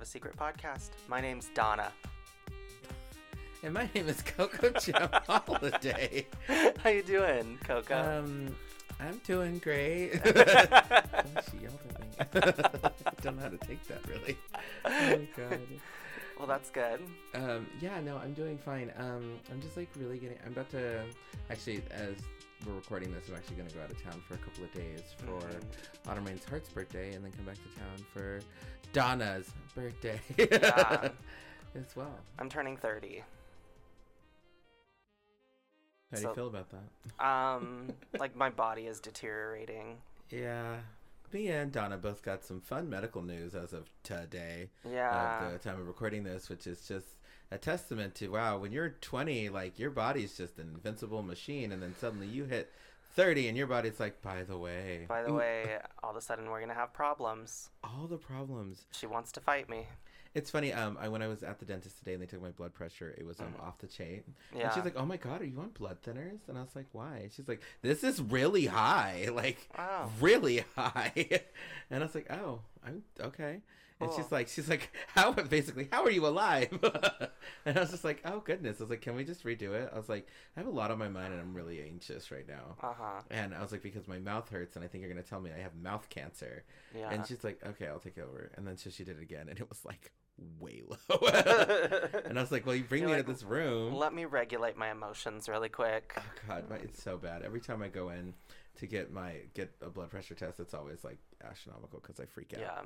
to A Gem of a Secret podcast. My name's Donna. And my name is Coco Jem Holiday. How you doing, Coco? Um, I'm doing great. she yelled at me. I don't know how to take that really. Oh god. well, that's good. Um, yeah, no, I'm doing fine. Um, I'm just like really getting. I'm about to actually, as we're recording this, I'm actually gonna go out of town for a couple of days for Mhm. Ottermine's Heart's birthday, and then come back to town for Donna's birthday Yeah. as well. I'm turning 30. How do you feel about that? Um, like my body is deteriorating. Yeah. Me and Donna both got some fun medical news as of today, Yeah. of the time of recording this, which is just a testament to wow, when you're 20, like your body's just an invincible machine, and then suddenly you hit 30, and your body's like, by the way, By the way, all of a sudden we're gonna have problems. all the problems. She wants to fight me. It's funny. Um, I when I was at the dentist today and they took my blood pressure, it was um Mhm. off the chain. Yeah. And she's like, "Oh my god, are you on blood thinners?" And I was like, "Why?" She's like, "This is really high, like Wow. really high." And I was like, "Oh, I'm okay." And she's like, "She's like, how basically, how are you alive?" and I was just like, "Oh goodness!" I was like, "Can we just redo it?" I was like, "I have a lot on my mind and I'm really anxious right now." Uh huh. And I was like, "Because my mouth hurts and I think you're gonna tell me I have mouth cancer." Yeah. And she's like, "Okay, I'll take it over." And then so she did it again, and it was like way low. and I was like, "Well, you bring You're me like, to this room." Let me regulate my emotions really quick. Oh God, my, it's so bad. Every time I go in to get my get a blood pressure test, it's always like astronomical because I freak out. Yeah.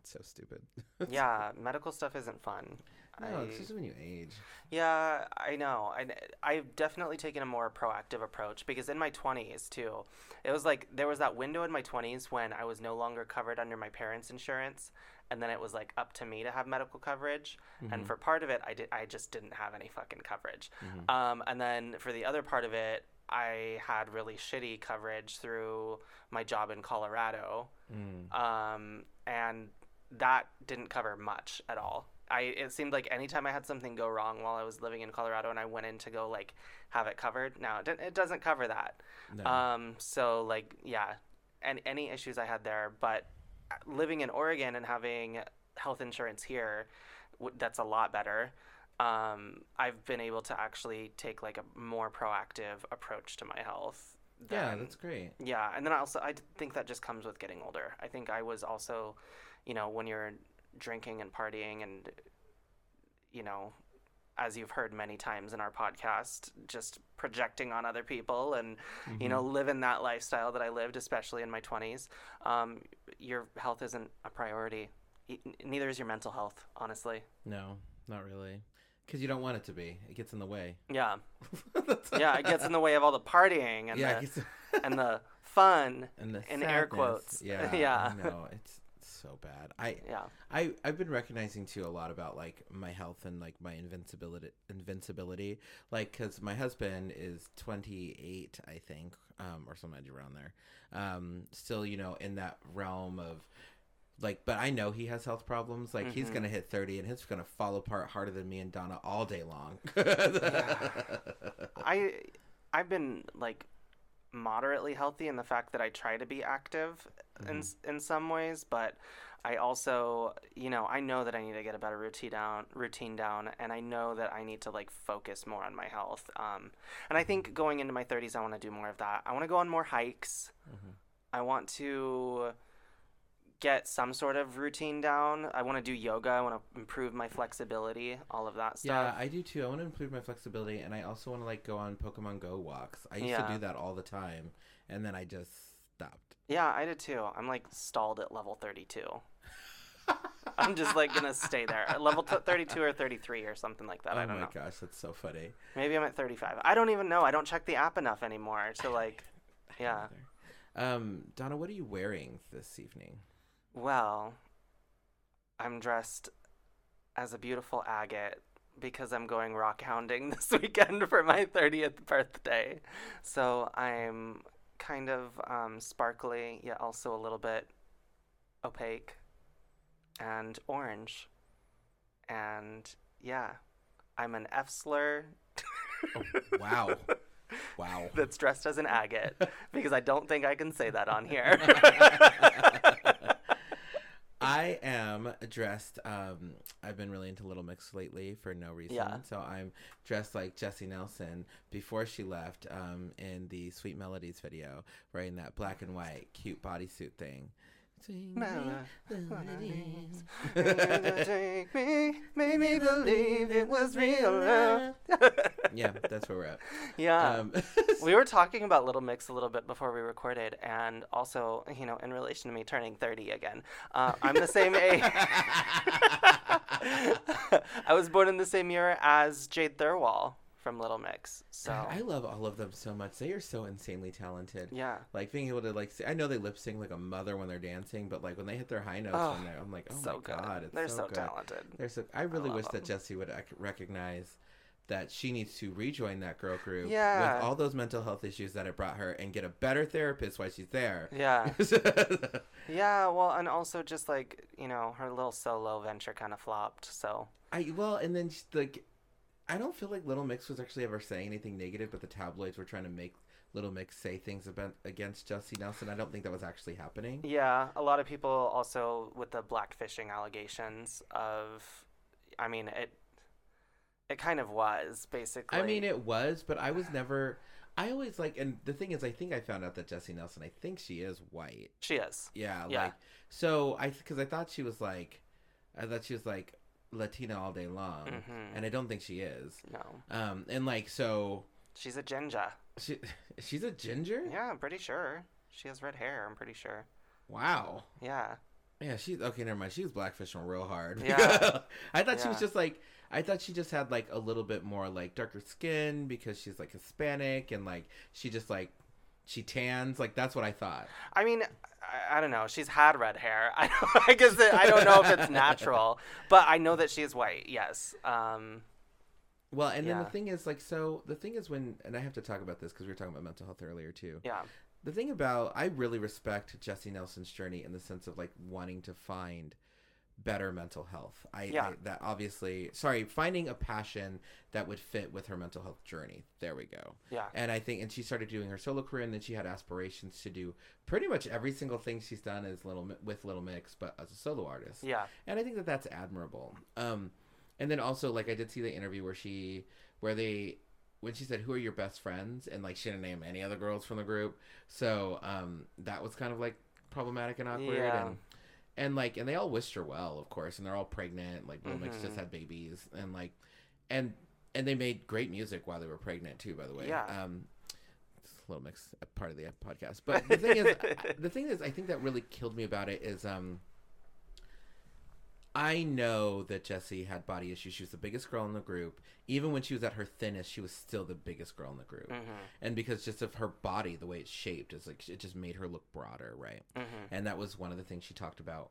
It's so stupid. Yeah. Medical stuff isn't fun. no, I- it's just when you age. Yeah, I know. I, I've definitely taken a more proactive approach because in my 20s, too, it was like there was that window in my 20s when I was no longer covered under my parents' insurance. And then it was like up to me to have medical coverage. And Mhm. for part of it, I, did, I just didn't have any fucking coverage. Mhm. Um, and then for the other part of it, I had really shitty coverage through my job in Colorado Mm. um, and that didn't cover much at all. I it seemed like anytime I had something go wrong while I was living in Colorado and I went in to go like have it covered, no, it, it doesn't cover that. No. Um, so like yeah, and any issues I had there, but living in Oregon and having health insurance here, w- that's a lot better. Um, I've been able to actually take like a more proactive approach to my health. yeah, that's great. yeah, and then I also I think that just comes with getting older. I think I was also, you know, when you're drinking and partying and you know, as you've heard many times in our podcast, just projecting on other people and you know Mhm. living that lifestyle that I lived, especially in my 20s. Um, your health isn't a priority. E- neither is your mental health, honestly. no, not really, because you don't want it to be. It gets in the way. Yeah, yeah, it gets in the way of all the partying and yeah, the gets- and the fun. and the in air quotes. Yeah, Yeah. No, it's so bad. I Yeah, I I've been recognizing too a lot about like my health and like my invincibility invincibility like cuz my husband is 28 I think um or something around there um still you know in that realm of like but I know he has health problems like he's Mhm. going to hit 30 and he's going to fall apart harder than me and Donna all day long. I I've been like moderately healthy in the fact that I try to be active in s in some ways, but I also, you know, I know that I need to get a better routine down, routine down, and I know that I need to like focus more on my health. Um, and I think going into my 30s, I want to do more of that. I want to go on more hikes. Mhm. I want to get some sort of routine down. I want to do yoga. I want to improve my flexibility, all of that stuff. Yeah. I do too. I want to improve my flexibility, and I also want to like go on Pokemon Go walks. I used Yeah. to do that all the time, and then I just stopped. Yeah, I did too. I'm like stalled at level 32. I'm just like gonna stay there at level t- 32 or 33 or something like that. oh I don't my know. gosh, that's so funny. Maybe I'm at 35. I don't even know. I don't check the app enough anymore to like. Yeah. Um, Donna, what are you wearing this evening? Well, I'm dressed as a beautiful agate because I'm going rock hounding this weekend for my 30th birthday. So I'm kind of um, sparkly, yet also a little bit opaque and orange. And yeah, I'm an F slur Oh, wow. Wow. that's dressed as an agate because I don't think I can say that on here. I am dressed. Um, I've been really into Little Mix lately for no reason. Yeah. So I'm dressed like Jesy Nelson before she left um, in the Sweet Melodies video, wearing that black and white cute bodysuit thing. Me. Take me, made me believe it was real love. yeah, that's where we're at. yeah. Um, we were talking about Little Mix a little bit before we recorded, and also, you know, in relation to me turning 30 again. Uh, I'm the same age. I was born in the same year as Jade Thirlwall from Little Mix. So, I love all of them so much. They are so insanely talented. yeah. Like being able to like, see, I know they lip sync like a mother when they're dancing, but like when they hit their high notes, Oh, I'm like, oh so my good. god, it's They're so, so, good. talented. They're so. I really love wish that Jesy would recognize that she needs to rejoin that girl group Yeah. with all those mental health issues that it brought her, and get a better therapist while she's there. Yeah. Yeah, well, and also just like, you know, her little solo venture kind of flopped. So, I well, and then she, like, I don't feel like Little Mix was actually ever saying anything negative, but the tabloids were trying to make Little Mix say things about against Jesy Nelson. I don't think that was actually happening. yeah, a lot of people also with the blackfishing allegations of, I mean, it, it kind of was basically. I mean, it was, but I was never. I always like, and the thing is, I think I found out that Jesy Nelson. I think she is white. she is. Yeah, Yeah. like so. I because I thought she was like, I thought she was like Latina all day long, Mhm. and I don't think she is. No, Um, and like so, she's a ginger. she she's a ginger. Yeah, I'm pretty sure she has red hair. I'm pretty sure. Wow. Yeah. Yeah, she's okay. Never mind. She was blackfishing real hard. Yeah. I thought she was just like. I thought she just had like a little bit more like darker skin because she's like Hispanic and like she just like she tans. Like that's what I thought. I mean, I, I don't know. She's had red hair. I, I guess I don't know if it's natural, but I know that she is white. Yes. Um. Well, and then the thing is, like, so the thing is when, and I have to talk about this because we were talking about mental health earlier too. Yeah. The thing about, I really respect Jesy Nelson's journey in the sense of like wanting to find better mental health. I, Yeah. I that obviously, sorry, finding a passion that would fit with her mental health journey. There we go. Yeah. And I think, and she started doing her solo career, and then she had aspirations to do pretty much every single thing she's done as little with Little Mix, but as a solo artist Yeah. and I think that that's admirable. Um, and then also like I did see the interview where she where they when she said who are your best friends and like she didn't name any other girls from the group, so um, that was kind of like problematic and awkward Yeah. and and like and they all wished her well, of course, and they're all pregnant. Like Little Mix Mhm. just had babies and like and and they made great music while they were pregnant too. By the way, Yeah. Um, Little Mix a part of the podcast, but the thing is, the thing is, I think that really killed me about it is um. I know that Jesy had body issues. She was the biggest girl in the group. Even when she was at her thinnest, she was still the biggest girl in the group. Mhm. And because just of her body, the way it's shaped, is like it just made her look broader, right? Mhm. And that was one of the things she talked about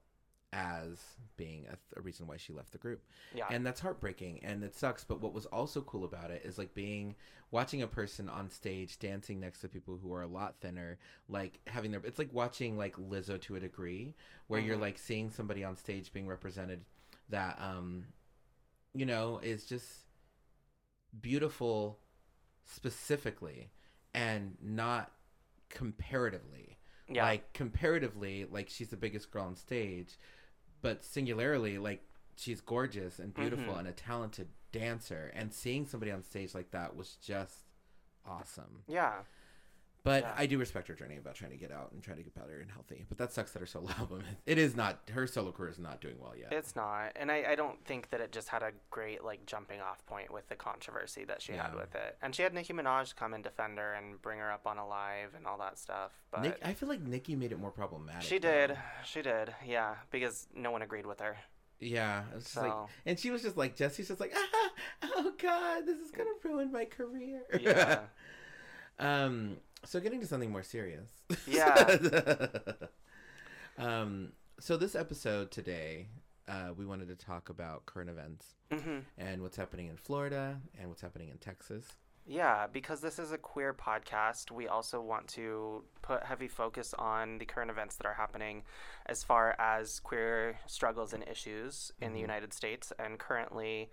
as being a, a reason why she left the group Yeah. and that's heartbreaking and it sucks but what was also cool about it is like being watching a person on stage dancing next to people who are a lot thinner like having their it's like watching like lizzo to a degree where you're Mhm. like seeing somebody on stage being represented that um you know is just beautiful specifically and not comparatively yeah. like comparatively like she's the biggest girl on stage but singularly like she's gorgeous and beautiful Mhm. and a talented dancer and seeing somebody on stage like that was just awesome yeah. But Yeah. i do respect her journey about trying to get out and trying to get better and healthy but that sucks that her solo album it is not her solo career is not doing well yet It's not, and I, I don't think that it just had a great like jumping off point with the controversy that she had with it. And she had Nicki Minaj come and defend her and bring her up on a live and all that stuff. But Nick, i feel like nicki made it more problematic she though. did, she did, yeah, because no one agreed with her. yeah just like So and she was just like jesy's just like ah, oh god this is gonna ruin my career yeah, Um, so getting to something more serious. Yeah. um, so this episode today, uh, we wanted to talk about current events hmm and what's happening in Florida and what's happening in Texas. yeah, because this is a queer podcast, we also want to put heavy focus on the current events that are happening as far as queer struggles and issues in the Mhm. United States. And currently,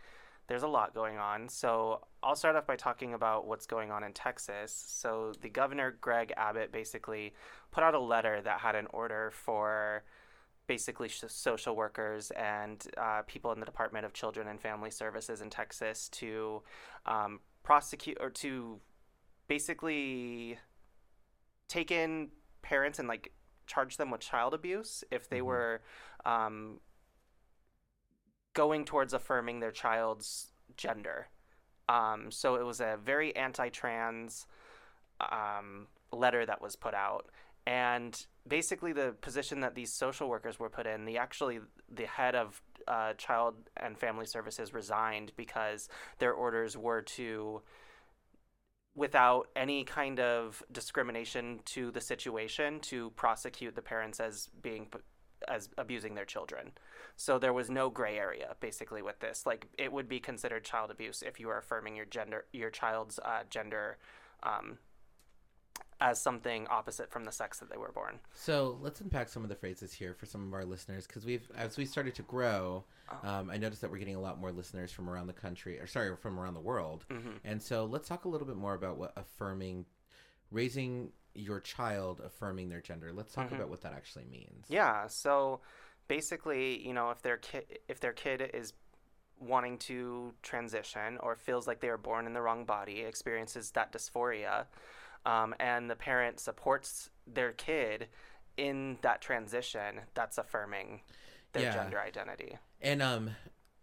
there's a lot going on. So I'll start off by talking about what's going on in Texas. So the governor, Greg Abbott, basically put out a letter that had an order for basically social workers and uh, people in the Department of Children and Family Services in Texas to um, prosecute or to basically take in parents and like charge them with child abuse if they Mhm. were um, going towards affirming their child's gender. Um, so it was a very anti-trans um, letter that was put out, and basically the position that these social workers were put in, the actually the head of uh, Child and Family Services resigned because their orders were to without any kind of discrimination to the situation to prosecute the parents as being as abusing their children. So there was no gray area basically with this. Like it would be considered child abuse if you were affirming your gender your child's uh, gender um, as something opposite from the sex that they were born. So let's unpack some of the phrases here for some of our listeners because we've as we started to grow, Oh. um, I noticed that we're getting a lot more listeners from around the country, or sorry, from around the world. hmm And so let's talk a little bit more about what affirming, raising your child, affirming their gender. Let's talk Mhm. about what that actually means. Yeah. So basically, you know, if their kid if their kid is wanting to transition or feels like they were born in the wrong body, experiences that dysphoria, um, and the parent supports their kid in that transition, that's affirming their Yeah. gender identity. And um,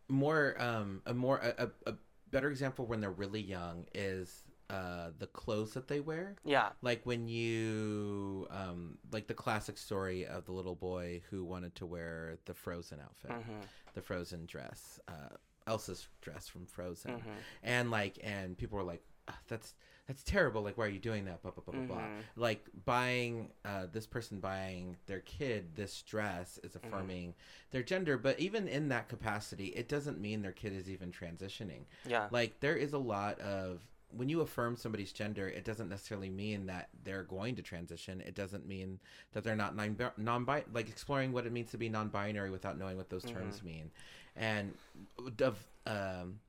more um, a more a, a, a better example when they're really young is uh the clothes that they wear. Yeah. Like when you um like the classic story of the little boy who wanted to wear the Frozen outfit, hmm the Frozen dress, uh Elsa's dress from Frozen. hmm And like and people were like "Ah, that's that's terrible like why are you doing that blah blah blah blah blah like buying uh, this person buying their kid this dress is Mm-hmm. affirming their gender but even in that capacity it doesn't mean their kid is even transitioning Yeah. like there is a lot of when you affirm somebody's gender it doesn't necessarily mean that they're going to transition it doesn't mean that they're not non non like exploring what it means to be non-binary without knowing what those terms Mm-hmm. mean and of um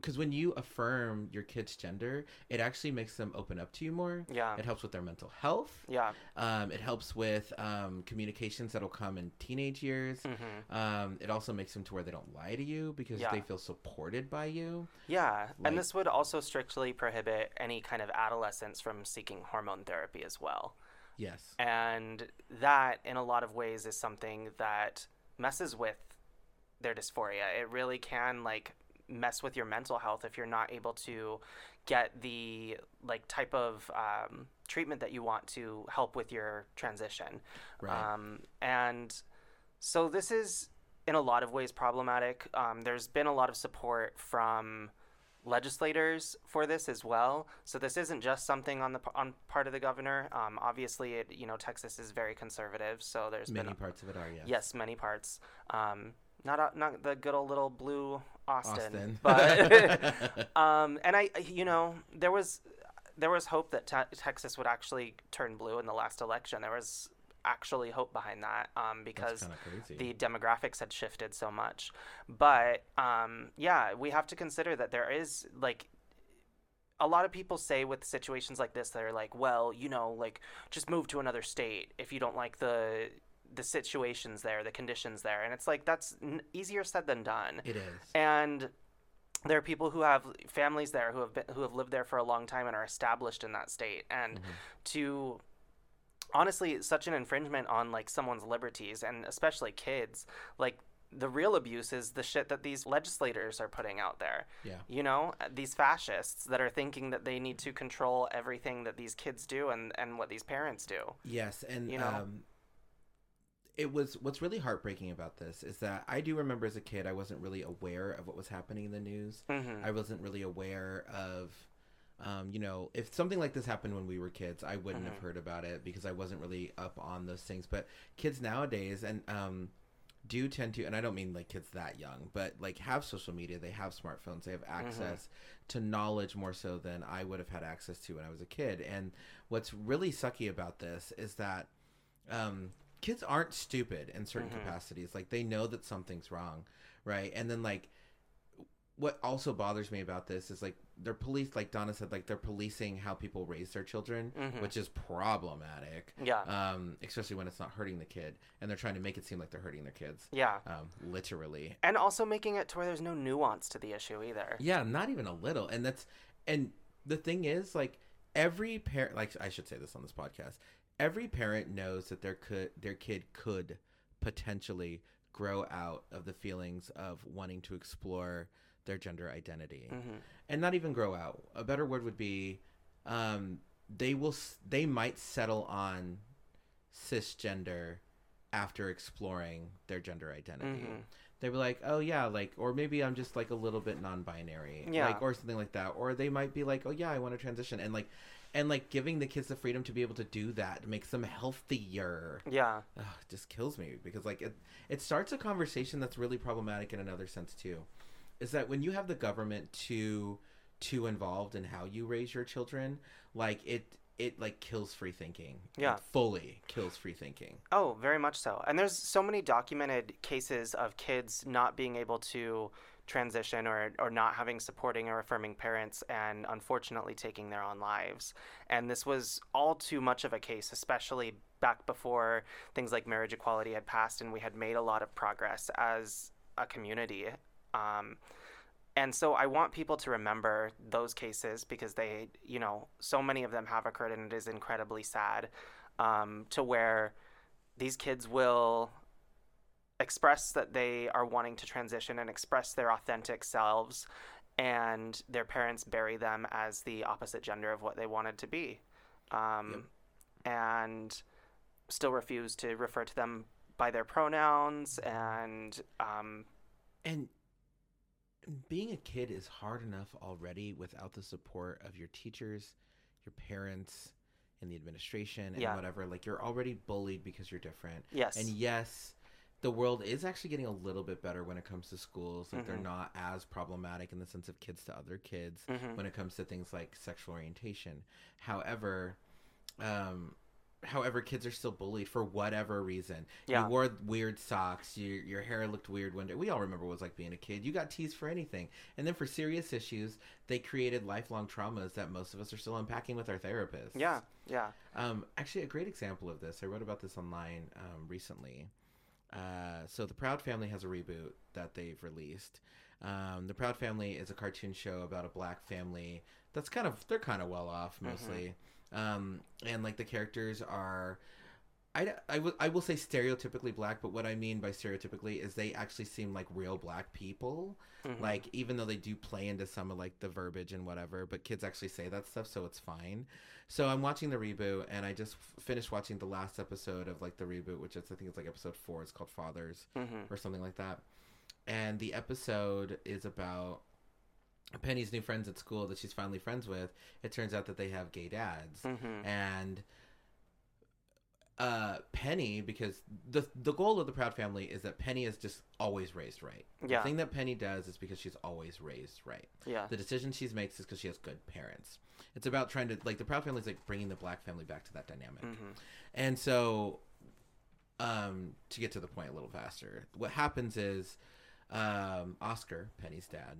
because when you affirm your kid's gender it actually makes them open up to you more Yeah. it helps with their mental health Yeah. um, it helps with um, communications that'll come in teenage years hmm um, it also makes them to where they don't lie to you because Yeah. they feel supported by you Yeah, Like- and this would also strictly prohibit any kind of adolescents from seeking hormone therapy as well. yes And that, in a lot of ways, is something that messes with their dysphoria. It really can, like, mess with your mental health if you're not able to get the like type of um, treatment that you want to help with your transition right um, and so this is, in a lot of ways, problematic. Um, there's been a lot of support from legislators for this as well. So this isn't just something on the on part of the governor. Um, obviously, it, you know, Texas is very conservative, so there's many been parts of it are yes yes, many parts. Um, not a- not the good old little blue Austin, Austin. but um, and I, you know, there was there was hope that te- Texas would actually turn blue in the last election. There was actually hope behind that um, because kind of crazy the demographics had shifted so much. But um, yeah, we have to consider that there is like a lot of people say with situations like this, they're like, well, you know, like just move to another state if you don't like the the situations there, the conditions there, and it's like that's n- easier said than done. it is And there are people who have families there who have been who have lived there for a long time and are established in that state, and Mhm. to honestly such an infringement on like someone's liberties and especially kids like the real abuse is the shit that these legislators are putting out there yeah you know uh, these fascists that are thinking that they need to control everything that these kids do and and what these parents do Yes, and You know? um, it was what's really heartbreaking about this is that I do remember as a kid I wasn't really aware of what was happening in the news. mm-hmm. I wasn't really aware of, um, you know, if something like this happened when we were kids, I wouldn't have Mhm. heard about it because I wasn't really up on those things. But kids nowadays and um, do tend to, and I don't mean like kids that young, but like have social media, they have smartphones, they have access to knowledge more so than I would have had access to when I was a kid. And what's really sucky about this is that um, kids aren't stupid in certain Mhm. capacities. Like they know that something's wrong, right? And then like what also bothers me about this is like they're police like Donna said like they're policing how people raise their children, Mhm. which is problematic. Yeah. Um, especially when it's not hurting the kid, and they're trying to make it seem like they're hurting their kids. yeah. Um, literally. And also making it to where there's no nuance to the issue either. Yeah, not even a little. And that's and the thing is like every parent like I should say this on this podcast. Every parent knows that their could their kid could potentially grow out of the feelings of wanting to explore their gender identity. hmm And not even grow out. A better word would be um they will they might settle on cisgender after exploring their gender identity hmm they were like, oh yeah, like, or maybe I'm just like a little bit non-binary, Yeah. like, or something like that, or they might be like, oh yeah, I want to transition, and like, and like giving the kids the freedom to be able to do that makes them healthier. Yeah. Ugh, it just kills me because like it, it starts a conversation that's really problematic in another sense too, is that when you have the government too too involved in how you raise your children, like it it like kills free thinking. It Yeah. fully kills free thinking. Oh, very much so. And there's so many documented cases of kids not being able to transition or, or not having supporting or affirming parents and unfortunately taking their own lives. And this was all too much of a case, especially back before things like marriage equality had passed and we had made a lot of progress as a community. Um, and so I want people to remember those cases because they, you know, so many of them have occurred and it is incredibly sad um, to where these kids will express that they are wanting to transition and express their authentic selves and their parents bury them as the opposite gender of what they wanted to be um, and still refuse to refer to them by their pronouns and um, And being a kid is hard enough already without the support of your teachers, your parents, and the administration and Yeah. whatever. Like you're already bullied because you're different. yes And yes, the world is actually getting a little bit better when it comes to schools. Like they're Mhm. not as problematic in the sense of kids to other kids Mhm. when it comes to things like sexual orientation. However, um, however, kids are still bullied for whatever reason. Yeah. You wore weird socks. Your your hair looked weird one day. We all remember what it was like being a kid. You got teased for anything, and then for serious issues, they created lifelong traumas that most of us are still unpacking with our therapists. yeah yeah Um, actually, a great example of this, I wrote about this online um, recently. Uh, so, The Proud Family has a reboot that they've released. Um, the Proud Family is a cartoon show about a black family that's kind of, they're kind of well off mostly. Um, and like the characters are. I, I, w- I will say stereotypically black, but what I mean by stereotypically is they actually seem like real black people. Mhm. Like even though they do play into some of like the verbiage and whatever, but kids actually say that stuff, so it's fine. So I'm watching the reboot, and I just f- finished watching the last episode of like the reboot, which is I think it's like episode four. It's called Fathers Mhm. or something like that. And the episode is about Penny's new friends at school that she's finally friends with. It turns out that they have gay dads, Mhm. and uh Penny because the the goal of the Proud Family is that Penny is just always raised right. Yeah. The thing that Penny does is because she's always raised right. yeah The decision she makes is because she has good parents. It's about trying to like the Proud Family is like bringing the black family back to that dynamic. Mhm. And so, um, to get to the point a little faster, what happens is, um, Oscar, Penny's dad,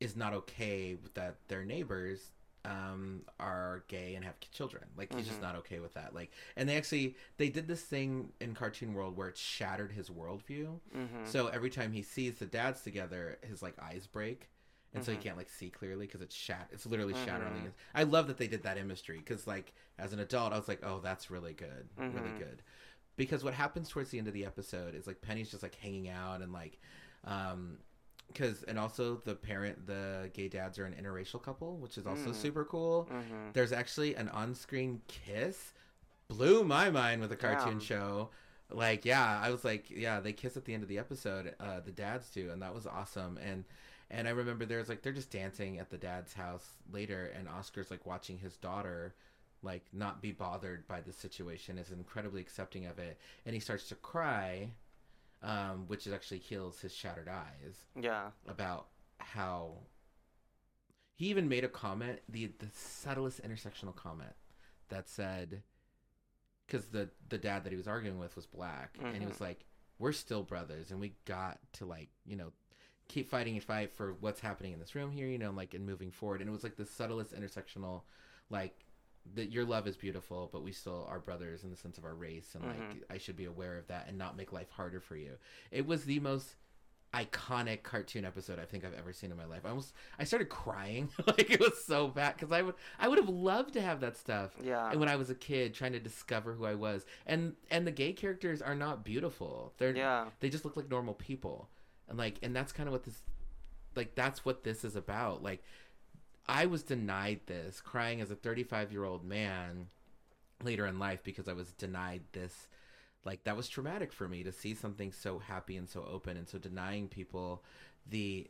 is not okay with that their neighbors um are gay and have children like he's just Mhm. not okay with that like and they actually they did this thing in cartoon world where it shattered his worldview Mhm. so every time he sees the dads together his like eyes break and so he Mhm. can't like see clearly because it's shat it's literally the Mhm. i love that they did that imagery because like as an adult i was like oh that's really good really Mhm. good because what happens towards the end of the episode is like penny's just like hanging out and like um because and also the parent the gay dads are an interracial couple which is also Mm. super cool Mhm. there's actually an on-screen kiss blew my mind with a cartoon Damn. show like yeah i was like yeah they kiss at the end of the episode uh the dads do and that was awesome and and i remember there's like they're just dancing at the dad's house later and oscar's like watching his daughter like not be bothered by the situation is incredibly accepting of it and he starts to cry um which actually heals his shattered eyes. Yeah. About how he even made a comment the the subtlest intersectional comment that said because the the dad that he was arguing with was black and he was like we're still brothers and we got to like you know keep fighting and fight for what's happening in this room here, you know, like and moving forward. And it was like the subtlest intersectional, like that your love is beautiful, but we still are brothers in the sense of our race, and like Mhm. I should be aware of that and not make life harder for you. It was the most iconic cartoon episode I think I've ever seen in my life. I almost I started crying like it was so bad because I would I would have loved to have that stuff. Yeah. And when I was a kid trying to discover who I was, and and the gay characters are not beautiful. They're Yeah. they just look like normal people, and like and that's kind of what this like that's what this is about. Like I was denied this, crying as a 35 year old man later in life because I was denied this. Like that was traumatic for me to see something so happy and so open, and so denying people the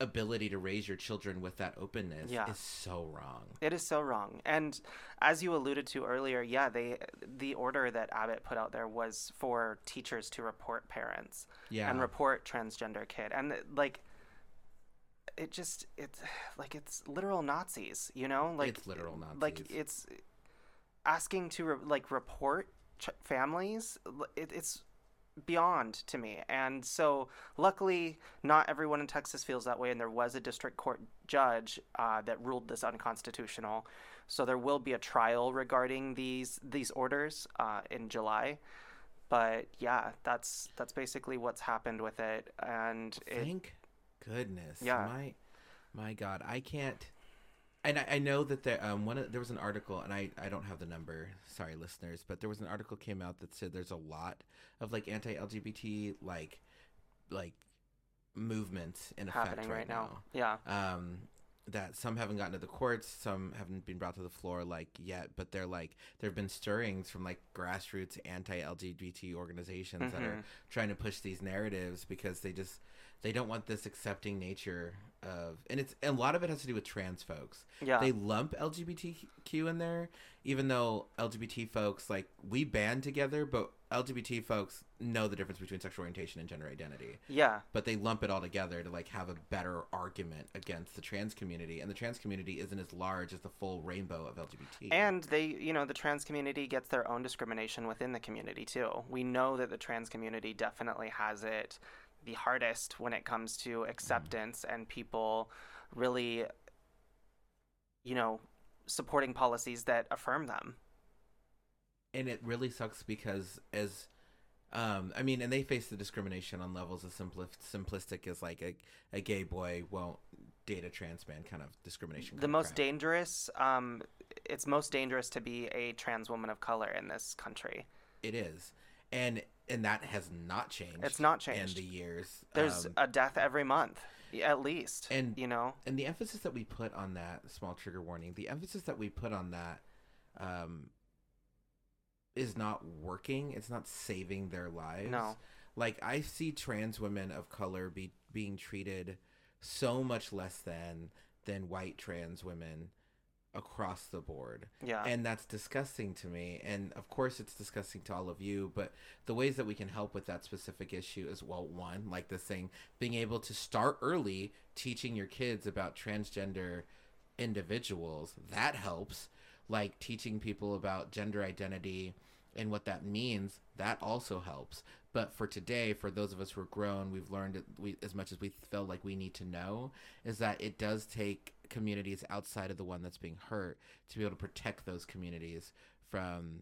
ability to raise your children with that openness Yeah. is so wrong. It is so wrong. And as you alluded to earlier, yeah, they the order that Abbott put out there was for teachers to report parents Yeah. and report transgender kid. And like it just it's like it's literal Nazis, you know? Like It's literal Like it's asking to re- like report ch- families it, it's beyond to me. And so luckily not everyone in texas feels that way and there was a district court judge uh, that ruled this unconstitutional. So there will be a trial regarding these these orders uh, in july. But yeah that's that's basically what's happened with it. And Thank goodness. Yeah. My my God, I can't. And I, I know that there um one of- there was an article, and I I don't have the number. Sorry, listeners, but there was an article came out that said there's a lot of like anti-LGBT like like movements in effect right, right now yeah um that some haven't gotten to the courts some haven't been brought to the floor like yet but they're like there have been stirrings from like grassroots anti-lgbt organizations that are Mhm. trying to push these narratives because they just they don't want this accepting nature of and it's and a lot of it has to do with trans folks yeah they lump lgbtq in there even though lgbt folks like we band together but lgbt folks know the difference between sexual orientation and gender identity yeah but they lump it all together to like have a better argument against the trans community and the trans community isn't as large as the full rainbow of lgbt And they, you know, the trans community gets their own discrimination within the community too. We know that the trans community definitely has it the hardest when it comes to acceptance and people really, you know, supporting policies that affirm them. And it really sucks because as um i mean and they face the discrimination on levels as simpli- simplistic as like a, a gay boy won't date a trans man kind of discrimination The most crap. dangerous, um, it's most dangerous to be a trans woman of color in this country. it is and and that has not changed It's not changed in the years There's Um, a death every month, at least. And- you know, and the emphasis that we put on that small trigger warning the emphasis that we put on that um is not working it's not saving their lives. No. like i see trans women of color be being treated so much less than than white trans women across the board. Yeah, and that's disgusting to me. And of course it's disgusting to all of you but the ways that we can help with that specific issue is well one like this thing being able to start early teaching your kids about transgender individuals that helps like teaching people about gender identity and what that means that also helps but for today for those of us who are grown we've learned we, as much as we feel like we need to know is that it does take communities outside of the one that's being hurt to be able to protect those communities from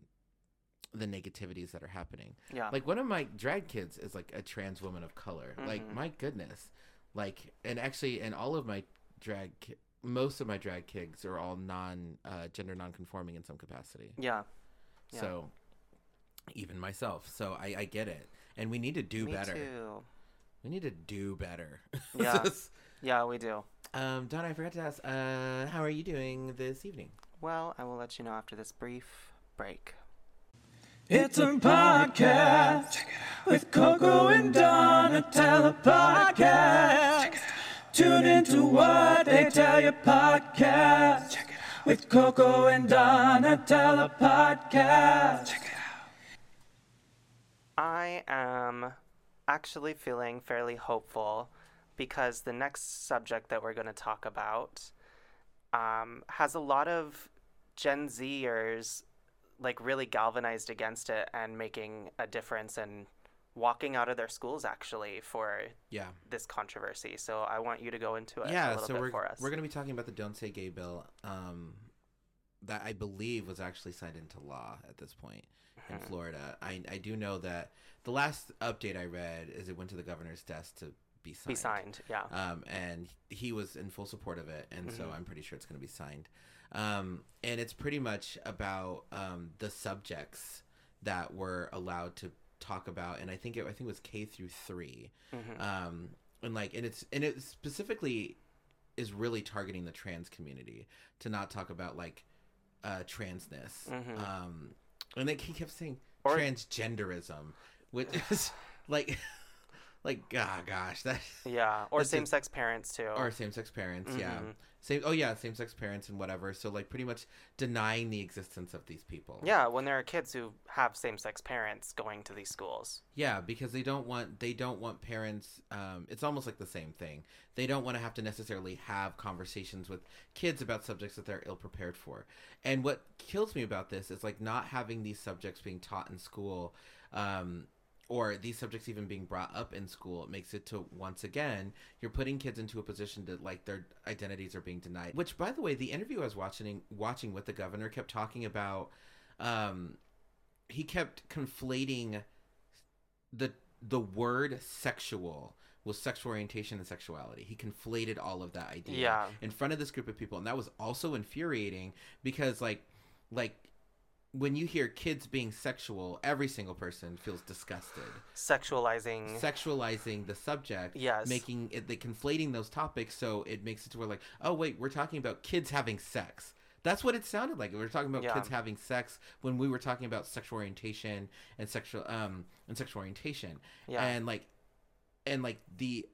the negativities that are happening yeah. like one of my drag kids is like a trans woman of color like Mhm. my goodness like and actually and all of my drag most of my drag kids are all non uh, gender non-conforming in some capacity yeah. Yeah. so even myself so I, I get it and we need to do Me better too. we need to do better Yeah. Yeah, we do. um donna i forgot to ask uh how are you doing this evening Well, I will let you know after this brief break. It's a podcast with Coco and Donna. Tell a podcast. Tune into what they tell you podcast Check it out. with Coco and Donatella podcast. Check it out. I am actually feeling fairly hopeful because the next subject that we're going to talk about um, has a lot of Gen Zers like really galvanized against it and making a difference and walking out of their schools actually for Yeah. this controversy. So I want you to go into it a yeah, little so bit we're for us. we're going to be talking about the Don't Say Gay bill um, that I believe was actually signed into law at this point in Mhm. Florida. I I do know that the last update I read is it went to the governor's desk to be signed. Be signed, yeah. Um, and he was in full support of it, and so Mhm. I'm pretty sure it's going to be signed. Um, and it's pretty much about um, the subjects that were allowed to talk about, and I think it I think it was K through three Mhm. um and like and it's and it specifically is really targeting the trans community to not talk about like uh transness Mhm. um and like he kept saying Or- transgenderism which is like like ah gosh that yeah, or same-sex parents too. or same-sex parents yeah Mhm. same oh yeah same-sex parents and whatever so like pretty much denying the existence of these people Yeah, when there are kids who have same-sex parents going to these schools. Yeah, because they don't want they don't want parents. Um, it's almost like the same thing. They don't want to have to necessarily have conversations with kids about subjects that they're ill prepared for. And what kills me about this is like not having these subjects being taught in school, um, or these subjects even being brought up in school. Makes it to once again you're putting kids into a position that like their identities are being denied. Which, by the way, the interview I was watching watching with the governor kept talking about. Um, he kept conflating the the word sexual with sexual orientation and sexuality. He conflated all of that idea Yeah. in front of this group of people, and that was also infuriating because like like when you hear kids being sexual, every single person feels disgusted. Sexualizing. Sexualizing the subject, Yes. making it they conflating those topics, so it makes it to where like, oh wait, we're talking about kids having sex. That's what it sounded like. We were talking about Yeah. kids having sex when we were talking about sexual orientation and sexual um and sexual orientation yeah. and like and like the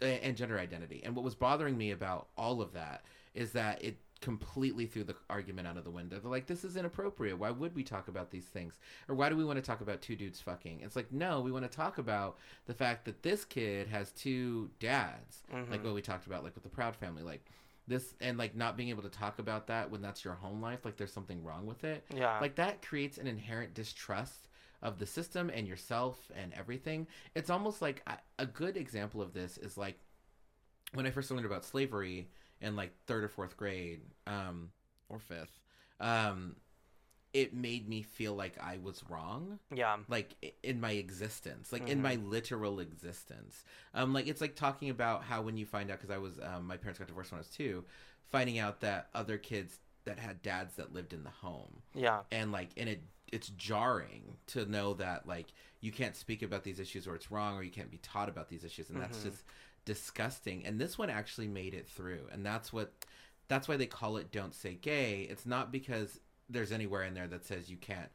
and gender identity. And what was bothering me about all of that is that it completely threw the argument out of the window. They're like, this is inappropriate. Why would we talk about these things? Or why do we want to talk about two dudes fucking? It's like, no, we want to talk about the fact that this kid has two dads. Like Mhm. what we talked about, like with the Proud family. Like this, and like not being able to talk about that when that's your home life, like there's something wrong with it yeah. like that creates an inherent distrust of the system and yourself and everything it's almost like a- a good example of this is like when i first learned about slavery in like third or fourth grade um or fifth um it made me feel like i was wrong yeah. like in my existence like in my literal existence um like it's like talking about how when you find out because i was um, my parents got divorced when i was two finding out that other kids that had dads that lived in the home Yeah. and like and it it's jarring to know that like you can't speak about these issues or it's wrong or you can't be taught about these issues and that's Mhm. just disgusting. And this one actually made it through. And that's what that's why they call it don't say gay. It's not because there's anywhere in there that says you can't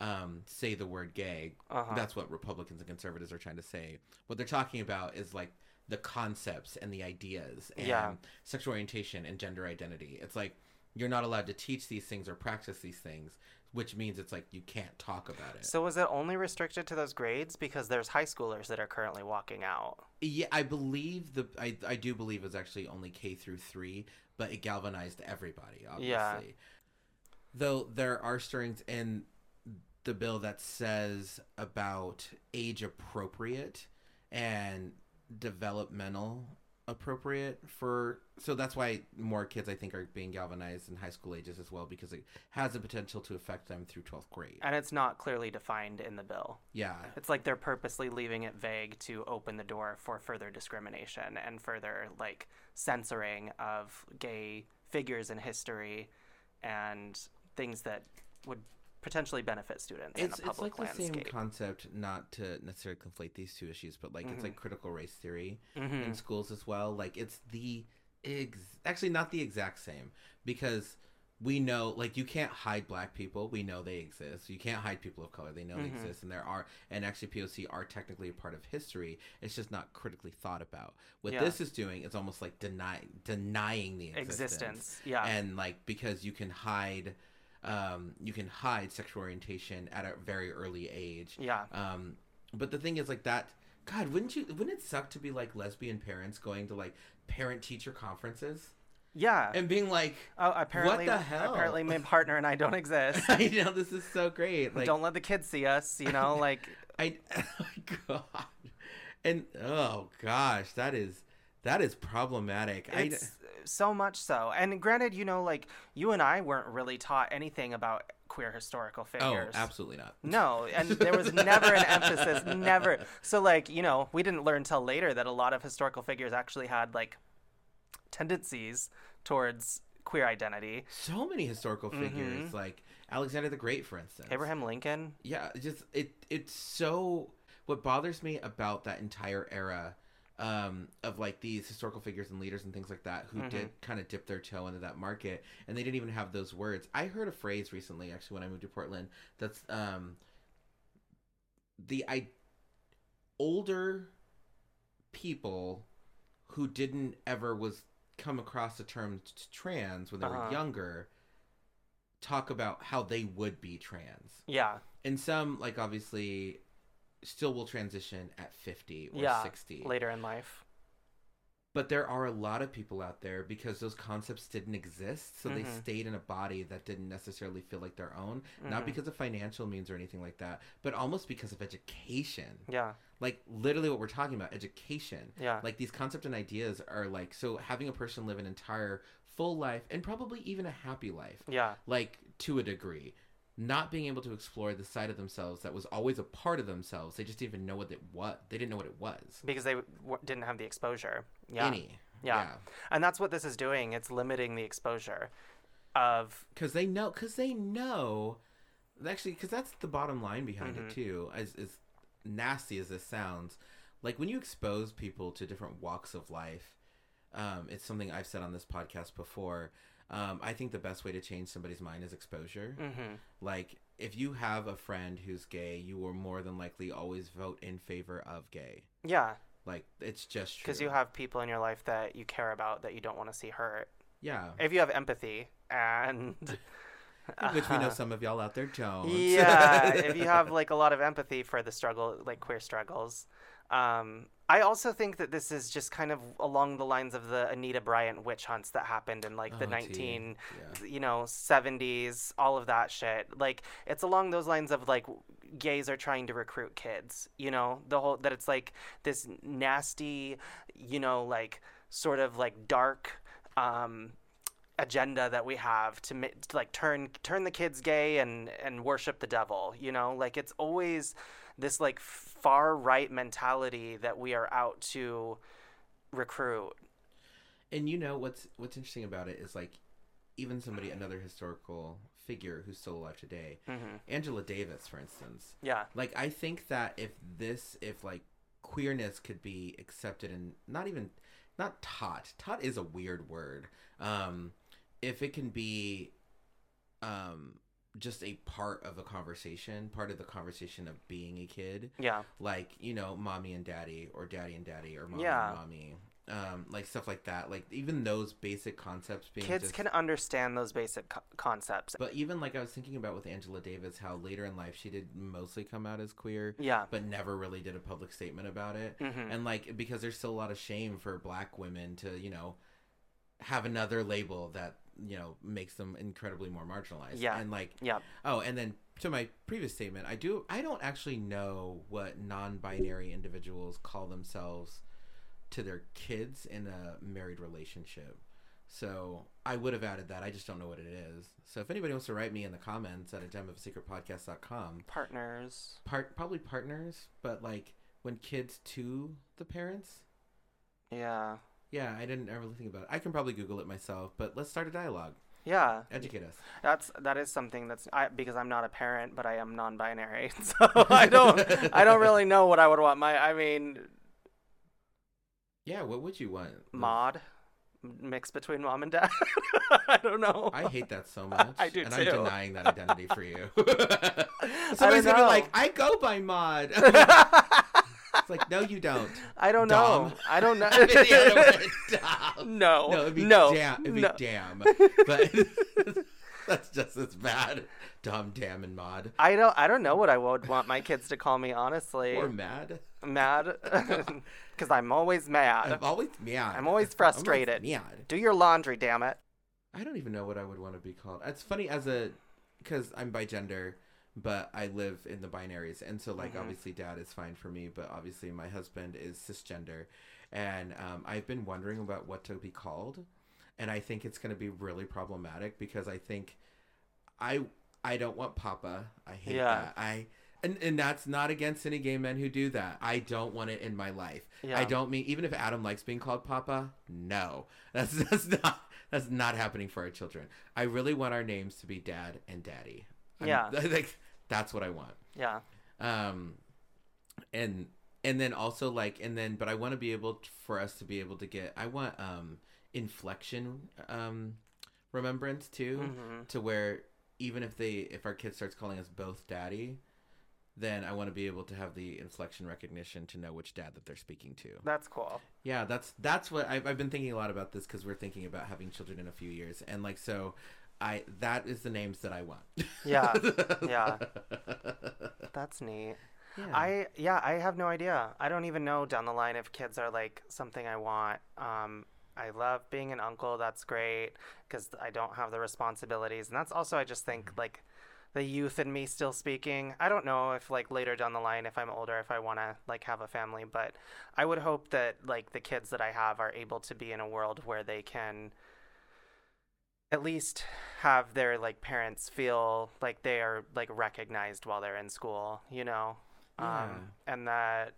um, say the word gay. Uh-huh. that's what republicans and conservatives are trying to say. What they're talking about is like the concepts and the ideas and Yeah. sexual orientation and gender identity. It's like you're not allowed to teach these things or practice these things which means it's like you can't talk about it So is it only restricted to those grades? Because there's high schoolers that are currently walking out. yeah i believe the I, I do believe it's actually only k through three but it galvanized everybody obviously Yeah. though there are stirrings in the bill that says about age appropriate and developmental appropriate for so that's why more kids i think are being galvanized in high school ages as well because it has the potential to affect them through 12th grade And it's not clearly defined in the bill. yeah It's like they're purposely leaving it vague to open the door for further discrimination and further like censoring of gay figures in history and things that would potentially benefit students it's, in a it's public like the same concept not to necessarily conflate these two issues but like it's Mhm. like critical race theory Mhm. in schools as well like it's the ex- actually not the exact same because we know like you can't hide black people we know they exist you can't hide people of color they know Mhm. they exist and there are and actually poc are technically a part of history it's just not critically thought about what Yeah. this is doing is almost like deny denying the existence, Existence. Yeah. and like because you can hide um you can hide sexual orientation at a very early age yeah. um, but the thing is, like that. God, wouldn't you? Wouldn't it suck to be like lesbian parents going to like parent teacher conferences Yeah. and being like, Oh, apparently, what the hell? apparently, my partner and I don't exist. I know this is so great. Like, don't let the kids see us. You know, like I God, and oh gosh, that is that is problematic. It's so much so. And granted, you know, like you and I weren't really taught anything about queer historical oh, figures. absolutely not. No, and there was never an emphasis, never. So like, you know, we didn't learn till later that a lot of historical figures actually had like tendencies towards queer identity. So many historical mm-hmm. figures, like Alexander the Great, for instance. Abraham Lincoln. Yeah, just it it's so. What bothers me about that entire era um, of like these historical figures and leaders and things like that who did kind of dip their toe into that market, and they didn't even have those words. I heard a phrase recently, actually, when I moved to Portland. That's um, the I older people who didn't ever was come across the term t- trans when they Uh-huh. were younger talk about how they would be trans Yeah. and some like obviously still will transition at 50 or yeah. 60 Later in life. but there are a lot of people out there because those concepts didn't exist so they Mhm. stayed in a body that didn't necessarily feel like their own Mhm. not because of financial means or anything like that but almost because of education Yeah. like literally what we're talking about education Yeah. like these concepts and ideas are like so having a person live an entire full life and probably even a happy life Yeah. like to a degree not being able to explore the side of themselves that was always a part of themselves they just didn't even know what it was they didn't know what it was Because they w- didn't have the exposure. Yeah. any Yeah. And that's what this is doing. It's limiting the exposure of because they know because they know actually because that's the bottom line behind Mhm. it too as, as nasty as this sounds like when you expose people to different walks of life um, it's something i've said on this podcast before um, i think the best way to change somebody's mind is exposure mhm. like if you have a friend who's gay you will more than likely always vote in favor of gay Yeah. like it's just true Because you have people in your life that you care about that you don't want to see hurt. yeah If you have empathy and which we know some of y'all out there don't yeah, if you have like a lot of empathy for the struggle, like queer struggles. Um, I also think that this is just kind of along the lines of the Anita Bryant witch hunts that happened in like the Oh, 19, Yeah. you know, 70s, all of that shit. Like it's along those lines of like gays are trying to recruit kids, you know, the whole that it's like this nasty, you know, like sort of like dark um agenda that we have to, to like turn turn the kids gay and and worship the devil you know like it's always this like far right mentality that we are out to recruit And you know what's what's interesting about it is like even somebody another historical figure who's still alive today, hmm Angela Davis, for instance. yeah Like I think that if this if like queerness could be accepted and not even not taught. Taught is a weird word. Um if it can be um just a part of a conversation, part of the conversation of being a kid, yeah. Like you know mommy and daddy or daddy and daddy or mommy Yeah. and mommy. Um like stuff like that. Like even those basic concepts being kids just- can understand those basic co- concepts. But even like i was thinking about with angela davis how later in life she did mostly come out as queer yeah. but never really did a public statement about it. Hmm and like because there's still a lot of shame for black women to you know have another label that you know makes them incredibly more marginalized Yeah. and like yeah Oh, and then to my previous statement, I do I don't actually know what non-binary individuals call themselves to their kids in a married relationship. So I would have added that. I just don't know what it is. So if anybody wants to write me in the comments at a gem of a secret podcast.com, partners part probably partners, but like when kids to the parents. yeah Yeah, I didn't ever think about it. I can probably Google it myself, but let's start a dialogue. yeah Educate us. That's that is something that's I, because I'm not a parent, but I am non-binary, so I don't I don't really know what I would want. My I mean, Yeah, what would you want? mod mix between mom and dad. I don't know. I hate that so much. I do and too. I'm denying that identity for you. Somebody's gonna be like, I go by mod. It's like, no, you don't. I don't Dom. know. I don't know. It'd be the other way, Dom. no, No, it'd be no, damn. It'd be no. damn. But that's just as bad. Dom, damn, and mod. I don't. I don't know what I would want my kids to call me. Honestly, Or mad. mad, because I'm always mad. I'm always mad. I'm always frustrated. mad. Do your laundry, damn it. I don't even know what I would want to be called. It's funny as a, because I'm bi gender. But I live in the binaries, and so like Mhm. obviously dad is fine for me, but obviously my husband is cisgender, and um, I've been wondering about what to be called, and I think it's going to be really problematic because I think I I don't want Papa. I hate Yeah. that. I and, and that's not against any gay men who do that. I don't want it in my life. Yeah. I don't mean even if Adam likes being called Papa, no. That's that's not that's not happening for our children. I really want our names to be Dad and Daddy. I'm- Yeah. like that's what I want. Yeah. Um, and and then also like and then but I want to be able t- for us to be able to get. I want um inflection um remembrance too hmm to where even if they if our kid starts calling us both daddy then i want to be able to have the inflection recognition to know which dad that they're speaking to That's cool. yeah that's that's what i've, I've been thinking a lot about this because we're thinking about having children in a few years and like so i that is the names that i want Yeah, yeah. That's neat. yeah I yeah, I have no idea. I don't even know down the line if kids are like something I want. Um, I love being an uncle. That's great because I don't have the responsibilities, and that's also I just think like the youth in me still speaking. I don't know if like later down the line, if I'm older, if I want to like have a family, but I would hope that like the kids that I have are able to be in a world where they can at least have their like parents feel like they are like recognized while they're in school, you know, um, and that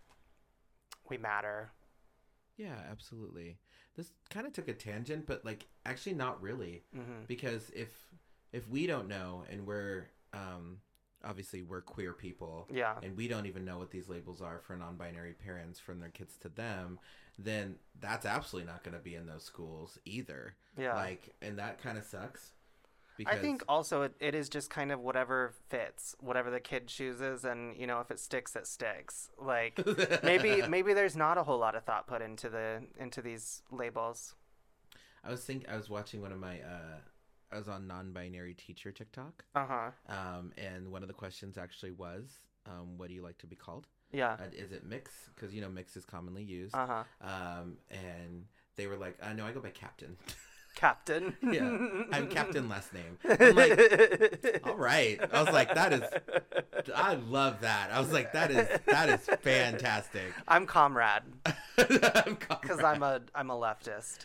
we matter. yeah absolutely. This kind of took a tangent but like actually not really. Hmm because if if we don't know and we're um obviously we're queer people Yeah, and we don't even know what these labels are for non-binary parents from their kids to them then that's absolutely not going to be in those schools either yeah. like and that kind of sucks I think also it, it is just kind of whatever fits, whatever the kid chooses, and you know if it sticks, it sticks. Like maybe maybe there's not a whole lot of thought put into the into these labels. i was think i was watching one of my uh i was on non-binary teacher tiktok Uh huh. um and one of the questions actually was um what do you like to be called Yeah. uh, is it mix because you know mix is commonly used Uh huh. um and they were like uh, no i go by captain Captain. Yeah, I'm Captain last name. I'm like, all right. I was like, that is, I love that. I was like, that is, that is fantastic. I'm comrade I'm because. I'm a I'm a leftist.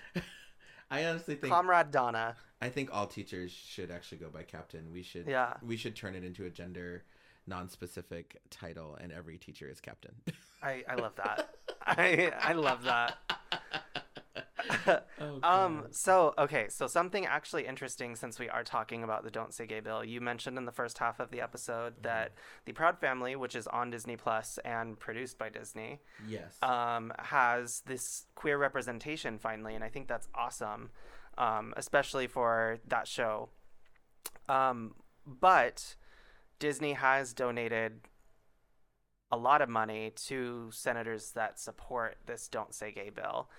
I honestly think, Comrade Donna. I think all teachers should actually go by captain. We should, Yeah. we should turn it into a gender non-specific title, and every teacher is captain. I I love that. I I love that. oh, Um. So okay. So something actually interesting, since we are talking about the "Don't Say Gay" bill, you mentioned in the first half of the episode that the Proud Family, which is on Disney Plus and produced by Disney, yes. um, has this queer representation finally, and I think that's awesome, um, especially for that show. Um, but Disney has donated a lot of money to senators that support this "Don't Say Gay" bill,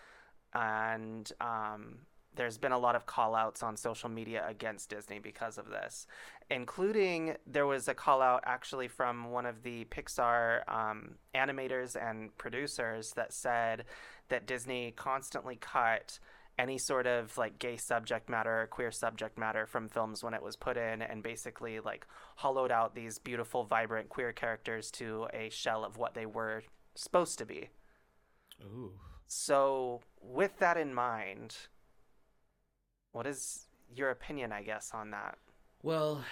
and um, there's been a lot of call outs on social media against Disney because of this, including there was a call out actually from one of the Pixar um, animators and producers that said that Disney constantly cut any sort of like gay subject matter or queer subject matter from films when it was put in and basically like hollowed out these beautiful vibrant queer characters to a shell of what they were supposed to be Ooh. so, with that in mind, what is your opinion, I guess, on that? Well,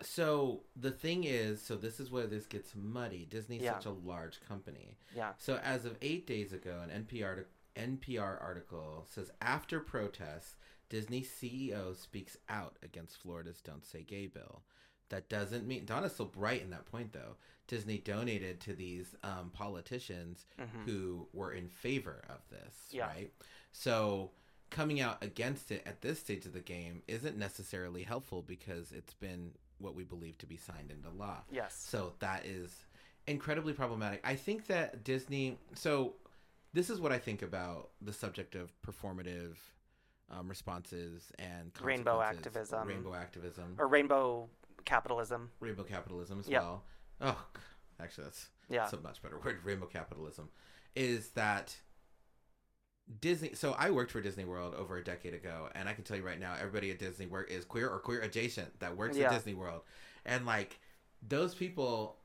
so the thing is, so this is where this gets muddy. Disney's Yeah. such a large company. Yeah. So as of eight days ago, an NPR NPR article says after protests, Disney CEO speaks out against Florida's "Don't Say Gay" bill. That doesn't mean Donna's so bright in that point, though. Disney donated to these um, politicians Mhm. who were in favor of this, Yeah. right? So coming out against it at this stage of the game isn't necessarily helpful because it's been what we believe to be signed into law. Yes. So that is incredibly problematic. I think that Disney. So this is what I think about the subject of performative um, responses and Rainbow activism. rainbow activism, Or rainbow capitalism. rainbow capitalism as Yep. well. Oh, actually, that's Yeah. that's a much better word. Rainbow capitalism is that Disney. So I worked for Disney World over a decade ago, and I can tell you right now, everybody at Disney work is queer or queer adjacent that works Yeah. at Disney World, and like those people.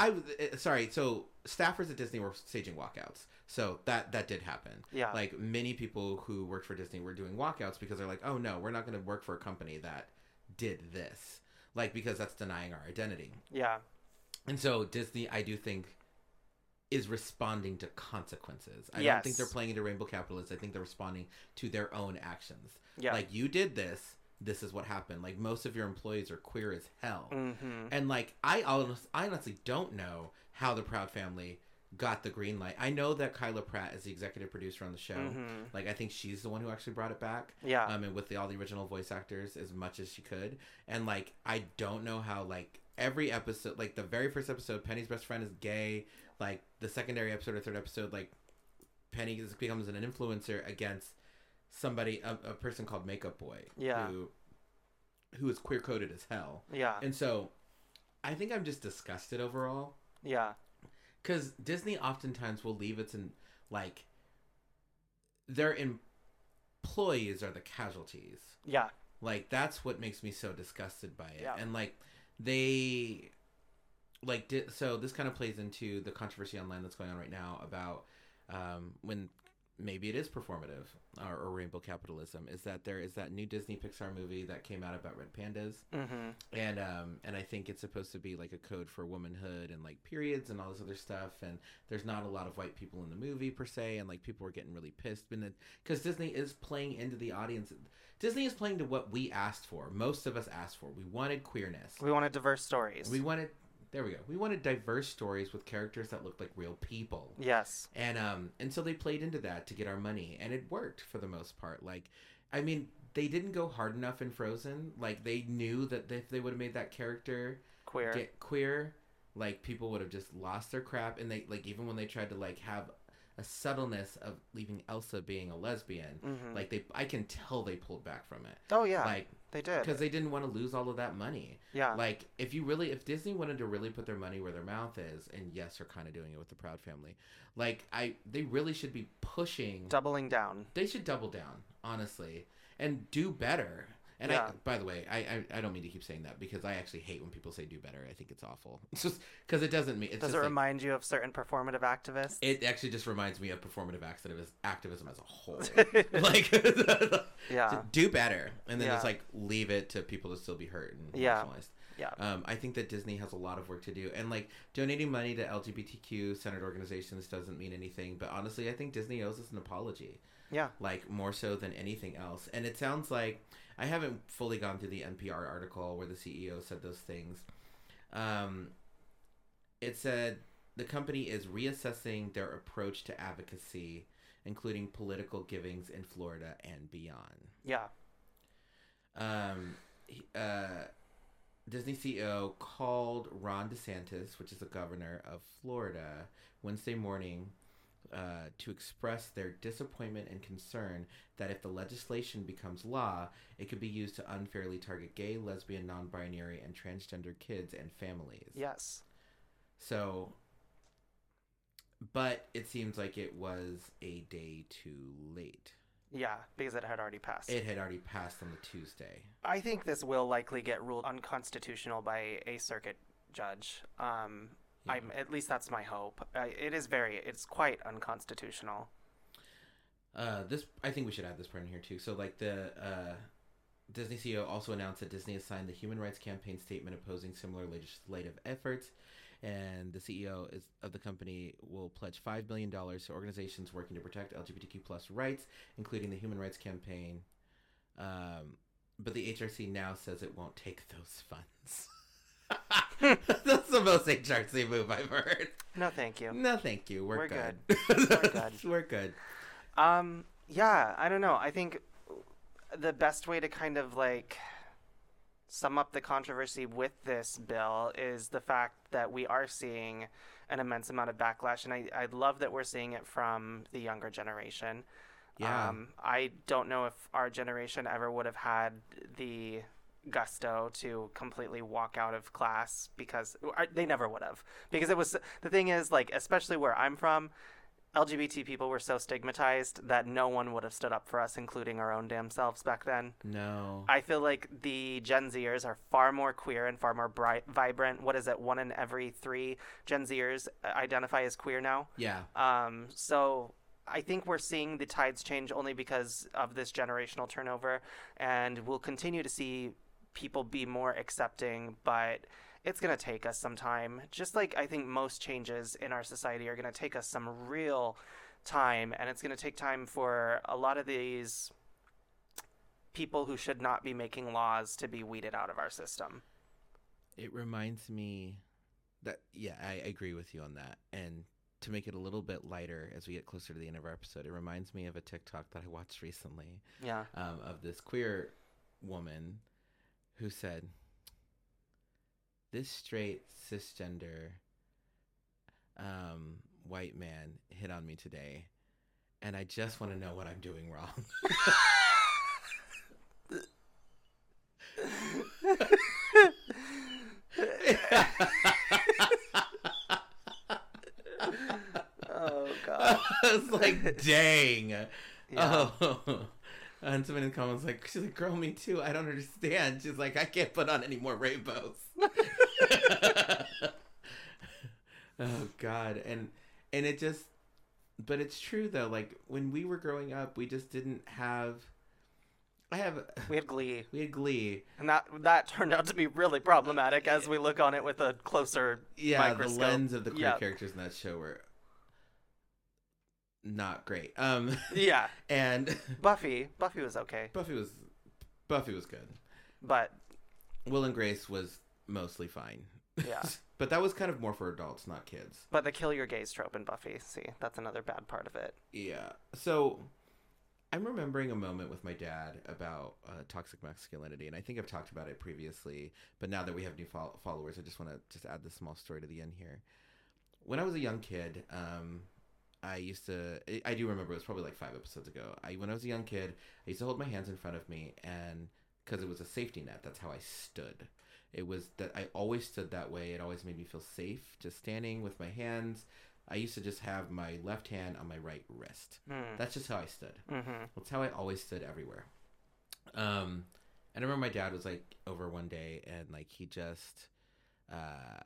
I, I, I was- uh, sorry. So staffers at Disney were staging walkouts. So that that did happen. Yeah. Like many people who worked for Disney were doing walkouts because they're like, oh no, we're not going to work for a company that did this. Like because that's denying our identity. Yeah. And so Disney, I do think, is responding to consequences. I don't think they're playing into rainbow capitalists. I think they're responding to their own actions. Yeah. Like you did this, this is what happened. Like most of your employees are queer as hell. Mm-hmm. And like I honest, I honestly don't know how the Proud Family got the green light. I know that Kyla Pratt is the executive producer on the show. Mhm. Like I think she's the one who actually brought it back. Yeah. Um, and with the, all the original voice actors as much as she could. And like I don't know how like every episode, like the very first episode, Penny's best friend is gay. Like the secondary episode or third episode, like Penny becomes an influencer against somebody, a, a person called Makeup Boy. Yeah. Who, who is queer coded as hell. yeah. And so I think I'm just disgusted overall yeah. because Disney oftentimes will leave its in like their employees are the casualties. Yeah. Like that's what makes me so disgusted by it. Yeah. And like they like di- so this kind of plays into the controversy online that's going on right now about um when maybe it is performative or, or rainbow capitalism is that there is that new Disney Pixar movie that came out about red pandas. Mm-hmm. and um and I think it's supposed to be like a code for womanhood and like periods and all this other stuff. And there's not a lot of white people in the movie per se and like people were getting really pissed because Disney is playing into the audience. Disney is playing to what we asked for most of us asked for. We wanted queerness. We wanted diverse stories. we wanted there we go we wanted diverse stories with characters that looked like real people yes. and um and so they played into that to get our money and it worked for the most part like i mean they didn't go hard enough in frozen like they knew that if they would have made that character Queer. get queer like people would have just lost their crap and they like even when they tried to like have a subtleness of leaving elsa being a lesbian Mhm. like they i can tell they pulled back from it oh yeah. like they did. because they didn't want to lose all of that money yeah. like if you really if disney wanted to really put their money where their mouth is and yes they're kind of doing it with the proud family like i they really should be pushing Doubling down. they should double down honestly and do better and Yeah. I, by the way, I, I I don't mean to keep saying that because I actually hate when people say do better. I think it's awful. It's just because it doesn't mean. Does it like- remind you of certain performative activists? It actually just reminds me of performative activism, activism as a whole. like, Yeah. do better, and then Yeah. just like leave it to people to still be hurt and Yeah. marginalized. Yeah. Um, I think that Disney has a lot of work to do, and like donating money to LGBTQ centered organizations doesn't mean anything. But honestly, I think Disney owes us an apology, yeah. like more so than anything else. And it sounds like I haven't fully gone through the NPR article where the CEO said those things. Um, it said the company is reassessing their approach to advocacy, including political givings in Florida and beyond. Yeah. Um, he- uh, Disney CEO called Ron DeSantis, which is the governor of Florida, Wednesday morning uh, to express their disappointment and concern that if the legislation becomes law, it could be used to unfairly target gay, lesbian, non binary, and transgender kids and families. Yes. So, but it seems like it was a day too late. Yeah, because it had already passed. It had already passed on the Tuesday. I think this will likely get ruled unconstitutional by a circuit judge. Um, Yeah. I'm at least that's my hope. Uh, it is very, it's quite unconstitutional. Uh, this I think we should add this part in here too. So like the uh, Disney CEO also announced that Disney has signed the Human Rights Campaign statement opposing similar legislative efforts, and the CEO is, of the company will pledge five million dollars to organizations working to protect LGBTQ plus rights, including the Human Rights Campaign. Um, but the HRC now says it won't take those funds. That's the most HRC move I've heard. No, thank you. No, thank you. We're, We're good. We're good. We're good. Um, yeah, I don't know. I think the best way to kind of like sum up the controversy with this bill is the fact that we are seeing an immense amount of backlash, and I, I love that we're seeing it from the younger generation. Yeah. Um, I don't know if our generation ever would have had the gusto to completely walk out of class because they never would have because it was the thing is like especially where I'm from LGBT people were so stigmatized that no one would have stood up for us, including our own damn selves back then. No. I feel like the Gen Zers are far more queer and far more bright, vibrant. What is it? One in every three Gen Zers identify as queer now. yeah. Um, so I think we're seeing the tides change only because of this generational turnover, and we'll continue to see people be more accepting, but it's going to take us some time. Just like I think most changes in our society are going to take us some real time, and it's going to take time for a lot of these people who should not be making laws to be weeded out of our system. It reminds me that yeah, I agree with you on that. And to make it a little bit lighter as we get closer to the end of our episode, it reminds me of a TikTok that I watched recently Yeah. um, of this queer woman who said, "This straight cisgender um, white man hit on me today, and I just want to know what I'm doing wrong." Oh god. I was like, dang. Yeah. Oh. And someone in the comments like, she's like, girl, me too. I don't understand. She's like, I can't put on any more rainbows. oh God. And and it just but it's true though, like when we were growing up, we just didn't have I have We had Glee. we had Glee. And that that turned out to be really problematic as we look on it with a closer Yeah, microscope. the lens of the queer Yeah. characters in that show were not great. Um Yeah. and Buffy. Buffy was okay. Buffy was Buffy was good. But Will and Grace was mostly fine. Yeah. but that was kind of more for adults, not kids. but the kill your gays trope in Buffy, see, that's another bad part of it. Yeah. So I'm remembering a moment with my dad about uh, toxic masculinity, and I think I've talked about it previously. But now that we have new fol- followers, I just want to just add this small story to the end here. When I was a young kid, um, I used to. I- do remember it was probably like five episodes ago. I when I was a young kid, I used to hold my hands in front of me, and because it was a safety net, that's how I stood. It was that I always stood that way. It always made me feel safe, just standing with my hands. I used to just have my left hand on my right wrist. Hmm. That's just how I stood. Mm-hmm. That's how I always stood everywhere. Um, and I remember my dad was like over one day, and like he just, uh,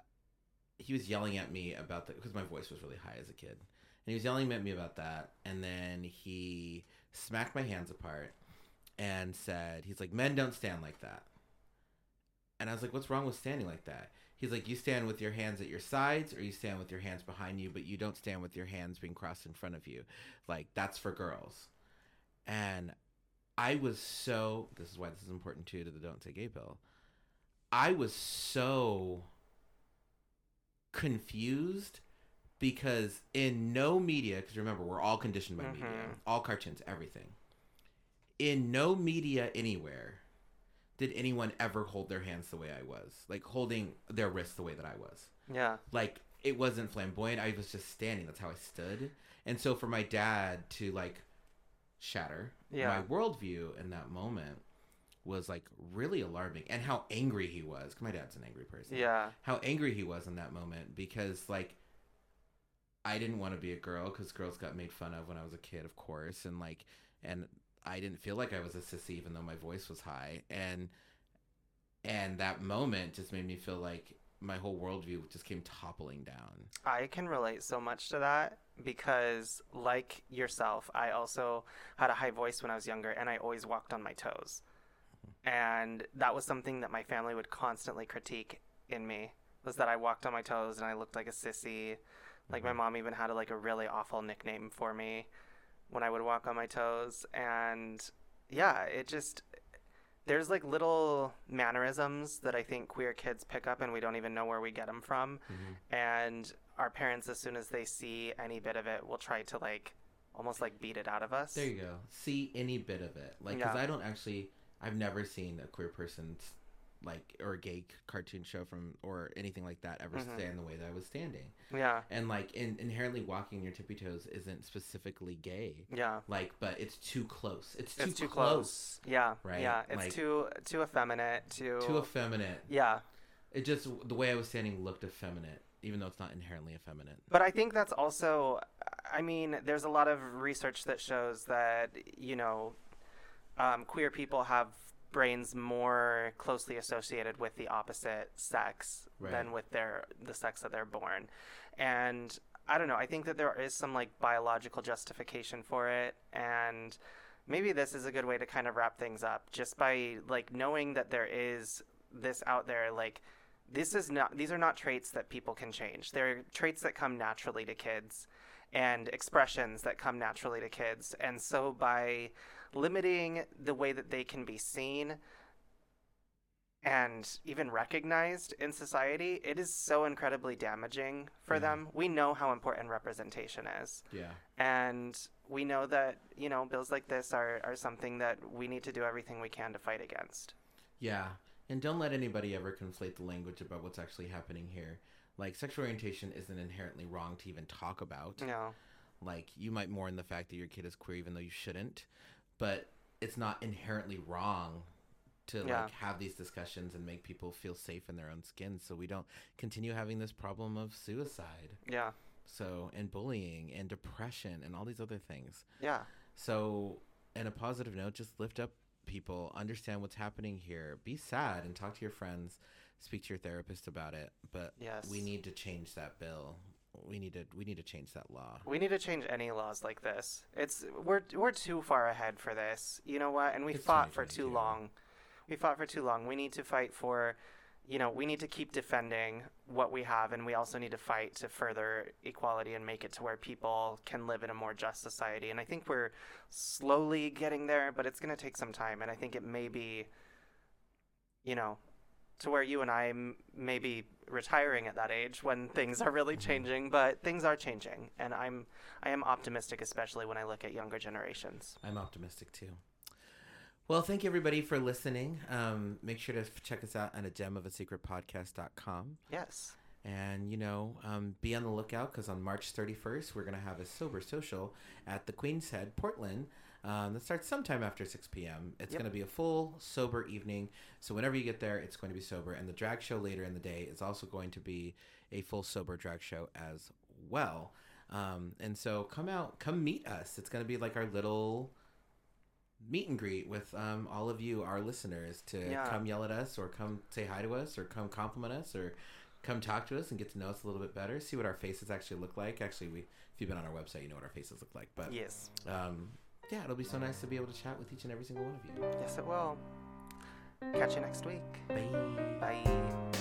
he was yelling at me about the because my voice was really high as a kid, and he was yelling at me about that, and then he smacked my hands apart and said, "He's like, men don't stand like that." And I was like, "What's wrong with standing like that?" He's like, "You stand with your hands at your sides, or you stand with your hands behind you, but you don't stand with your hands being crossed in front of you. Like that's for girls." And I was so. This is why this is important too to the "Don't Say Gay" bill. I was so confused because in no media, because remember we're all conditioned by media, Mhm. all cartoons, everything. In no media anywhere did anyone ever hold their hands the way I was, like holding their wrists the way that I was. Yeah. Like it wasn't flamboyant. I was just standing. That's how I stood. And so for my dad to like shatter Yeah. my worldview in that moment was like really alarming. And how angry he was. 'cause my dad's an angry person Yeah. how angry he was in that moment because like I didn't want to be a girl because girls got made fun of when I was a kid, of course, and like and I didn't feel like I was a sissy even though my voice was high and and that moment just made me feel like my whole worldview just came toppling down. I can relate so much to that because, like yourself, I also had a high voice when I was younger and I always walked on my toes. And that was something that my family would constantly critique in me was that I walked on my toes and I looked like a sissy. Like my mm-hmm. mom even had a, like a really awful nickname for me when I would walk on my toes and yeah, it just there's like little mannerisms that I think queer kids pick up and we don't even know where we get them from mm-hmm. and our parents as soon as they see any bit of it will try to like almost like beat it out of us There you go. See any bit of it. Like, because I don't actually, I've never seen a queer person's, like, or a gay cartoon show from, or anything like that ever Mhm. stand the way that I was standing. yeah And, like, in, inherently walking your tippy toes isn't specifically gay. yeah Like, but it's too close. It's too, it's too close. close yeah right? yeah it's Like- too too effeminate too Too effeminate. yeah It just, the way I was standing looked effeminate even though it's not inherently effeminate. But I think that's also, I mean, there's a lot of research that shows that, you know, um, queer people have brains more closely associated with the opposite sex Right. than with their the sex that they're born. And I don't know, I think that there is some like biological justification for it and maybe this is a good way to kind of wrap things up just by like knowing that there is this out there like this is not these are not traits that people can change they're traits that come naturally to kids and expressions that come naturally to kids and so by limiting the way that they can be seen and even recognized in society it is so incredibly damaging for Yeah. them we know how important representation is Yeah. and we know that you know bills like this are, are something that we need to do everything we can to fight against Yeah. And don't let anybody ever conflate the language about what's actually happening here. Like sexual orientation isn't inherently wrong to even talk about. no Like you might mourn the fact that your kid is queer even though you shouldn't, but it's not inherently wrong to Yeah. like have these discussions and make people feel safe in their own skin so we don't continue having this problem of suicide. yeah So and bullying and depression and all these other things. yeah So, in a positive note, just lift up people, understand what's happening here, be sad and talk to your friends, speak to your therapist about it. But Yes. we need to change that bill. We need to we need to change that law. we need to change any laws like this. It's we're we're too far ahead for this. You know what? And we It's fought for too long. We fought for too long. We need to fight for you know we need to keep defending what we have and we also need to fight to further equality and make it to where people can live in a more just society. And i think we're slowly getting there but it's going to take some time and i think it may be you know to where you and i m- may be retiring at that age when things are really changing but things are changing and i'm i am optimistic especially when i look at younger generations I'm optimistic too. Well, thank you everybody for listening. Um, make sure to check us out on a gem of a secret podcast.com. yes And, you know, um, be on the lookout because on March 31st, we're going to have a sober social at the Queen's Head, Portland. Um, that starts sometime after 6 p.m. It's Yep. going to be a full sober evening. So whenever you get there, it's going to be sober. And the drag show later in the day is also going to be a full sober drag show as well. Um, and so come out, come meet us. It's going to be like our little meet and greet with um, all of you, our listeners, to Yeah. come yell at us or come say hi to us or come compliment us or come talk to us and get to know us a little bit better. See what our faces actually look like. Actually, we if you've been on our website, you know what our faces look like. But yes um, yeah, it'll be so nice to be able to chat with each and every single one of you. yes it will catch you next week Bye. bye